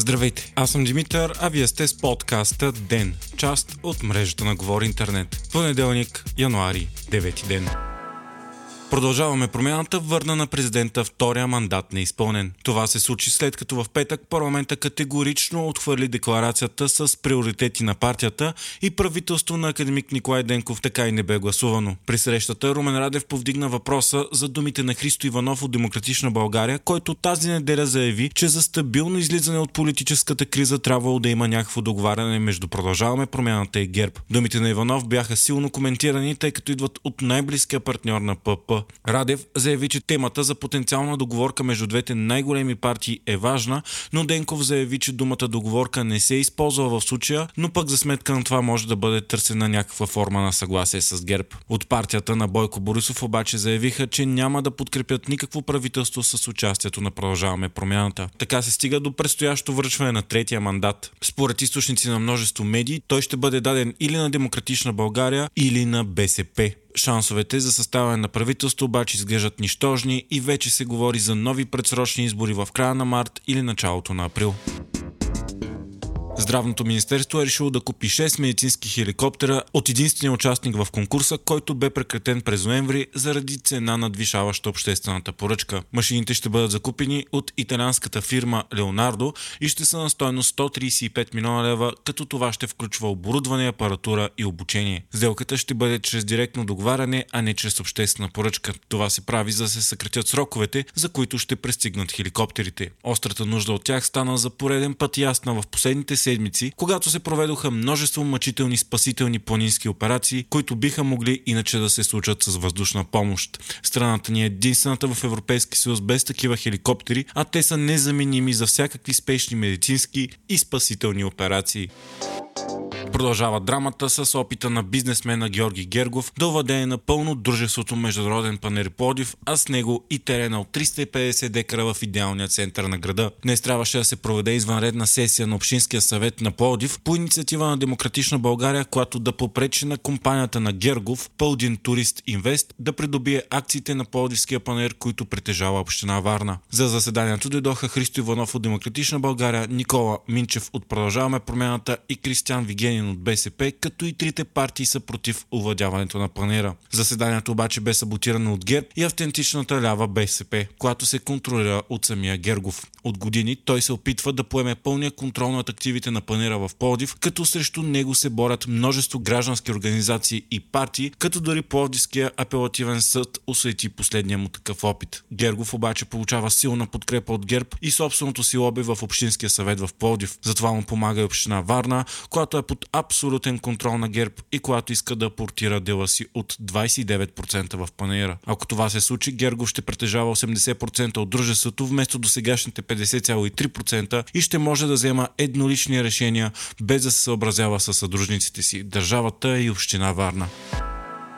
Здравейте, аз съм Димитър, а вие сте с подкаста ДЕН, част от мрежата на Говори Интернет. Понеделник, януари, 9 ден. Продължаваме промяната, върна на президента втория мандат неизпълнен. Това се случи след като в петък парламента категорично отхвърли декларацията с приоритети на партията и правителство на академик Николай Денков така и не бе гласувано. При срещата Румен Радев повдигна въпроса за думите на Христо Иванов от Демократична България, който тази неделя заяви, че за стабилно излизане от политическата криза трябвало да има някакво договаряне между Продължаваме промяната и ГЕРБ. Думите на Иванов бяха силно коментирани, тъй като идват от най-близкия партньор на ПП. Радев заяви, че темата за потенциална договорка между двете най-големи партии е важна, но Денков заяви, че думата договорка не се използва в случая, но пък за сметка на това може да бъде търсена някаква форма на съгласие с ГЕРБ. От партията на Бойко Борисов обаче заявиха, че няма да подкрепят никакво правителство с участието на Продължаваме промяната. Така се стига до предстоящо връчване на третия мандат. Според източници на множество медии, той ще бъде даден или на Демократична България, или на БСП. Шансовете за съставяне на правителство обаче изглеждат нищожни и вече се говори за нови предсрочни избори в края на март или началото на април. Здравното министерство е решило да купи 6 медицински хеликоптера от единствения участник в конкурса, който бе прекратен през ноември заради цена надвишаваща обществената поръчка. Машините ще бъдат закупени от италианската фирма Леонардо и ще са на стоеност 135 милиона лева, като това ще включва оборудване, апаратура и обучение. Сделката ще бъде чрез директно договаряне, а не чрез обществена поръчка. Това се прави за да се съкратят сроковете, за които ще пристигнат хеликоптерите. Острата нужда от тях стана за пореден път ясна в последните седмици, когато се проведоха множество мъчителни спасителни планински операции, които биха могли иначе да се случат с въздушна помощ. Страната ни е единствената в Европейски съюз без такива хеликоптери, а те са незаменими за всякакви спешни медицински и спасителни операции. Продължава драмата с опита на бизнесмена Георги Гергов да владее напълно дружеството Международен панер Плодив, а с него и терена от 350 декара в идеалния център на града. Днес трябваше да се проведе извънредна сесия на Общинския съвет на Плодив по инициатива на Демократична България, която да попречи на компанията на Гергов, Пълдин Турист Инвест, да придобие акциите на Плодивския панер, които притежава община Варна. За заседанието дойдоха Христо Иванов от Демократична България, Никола Минчев от Продължаваме промяната и Кристиан Вигенин от БСП, като и трите партии са против овладяването на панера. Заседанието обаче бе саботирано от ГЕРБ и автентичната лява БСП, която се контролира от самия Гергов. От години той се опитва да поеме пълния контрол над активите на панера в Пловдив, като срещу него се борят множество граждански организации и партии, като дори Пловдивския апелативен съд освети последния му такъв опит. Гергов обаче получава силна подкрепа от ГЕРБ и собственото си лоби в Общинския съвет в Пловдив. Затова му помага и община Варна, която е под абсолютен контрол на ГЕРБ и която иска да портира дела си от 29% в панера. Ако това се случи, Гергов ще притежава 80% от дружеството вместо до сегашните 50,3% и ще може да взема еднолични решения без да се съобразява с съдружниците си, държавата и община Варна.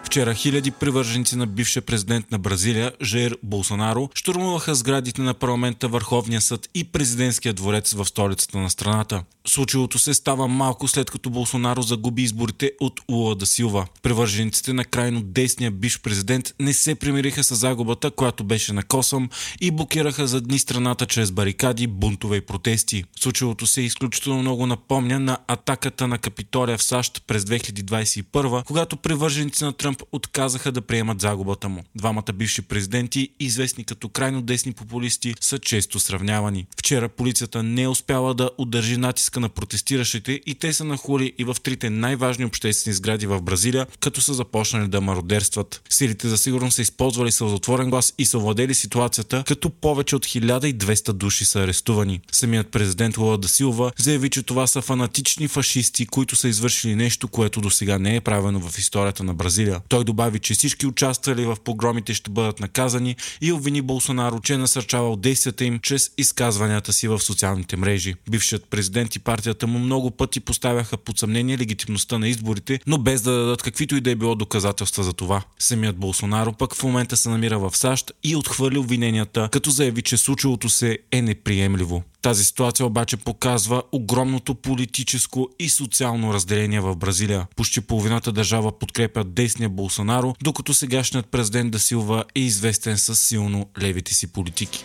Вчера хиляди привърженици на бившия президент на Бразилия, Жейр Болсонаро, штурмуваха сградите на парламента, Върховния съд и президентския дворец в столицата на страната. Случилото се става малко след като Болсонаро загуби изборите от Лула да Силва. Привържениците на крайно десния бивш президент не се примириха с загубата, която беше на косъм и блокираха за дни страната чрез барикади, бунтове и протести. Случилото се изключително много напомня на атаката на Капитолия в САЩ през 2021, когато привърженици на Тръмп отказаха да приемат загубата му. Двамата бивши президенти, известни като крайно десни популисти, са често сравнявани. Вчера полицията не е успяла да удържи натиска на протестиращите и те са нахули и в трите най-важни обществени сгради в Бразилия, като са започнали да мародерстват. Силите за сигурност са използвали сълзотворен глас и са владели ситуацията, като повече от 1200 души са арестувани. Самият президент Лула да Силва заяви, че това са фанатични фашисти, които са извършили нещо, което до сега не е правено в историята на Бразилия. Той добави, че всички участвали в погромите ще бъдат наказани и обвини Болсонаро, че е насърчавал действията им чрез изказванията си в социалните мрежи. Бившият президент и партията му много пъти поставяха под съмнение легитимността на изборите, но без да дадат каквито и да е било доказателства за това. Самият Болсонаро пък в момента се намира в САЩ и отхвърли обвиненията, като заяви, че случилото се е неприемливо. Тази ситуация обаче показва огромното политическо и социално разделение в Бразилия. Почти половината държава подкрепя десния Болсонаро, докато сегашният президент Дасилва е известен с силно левите си политики.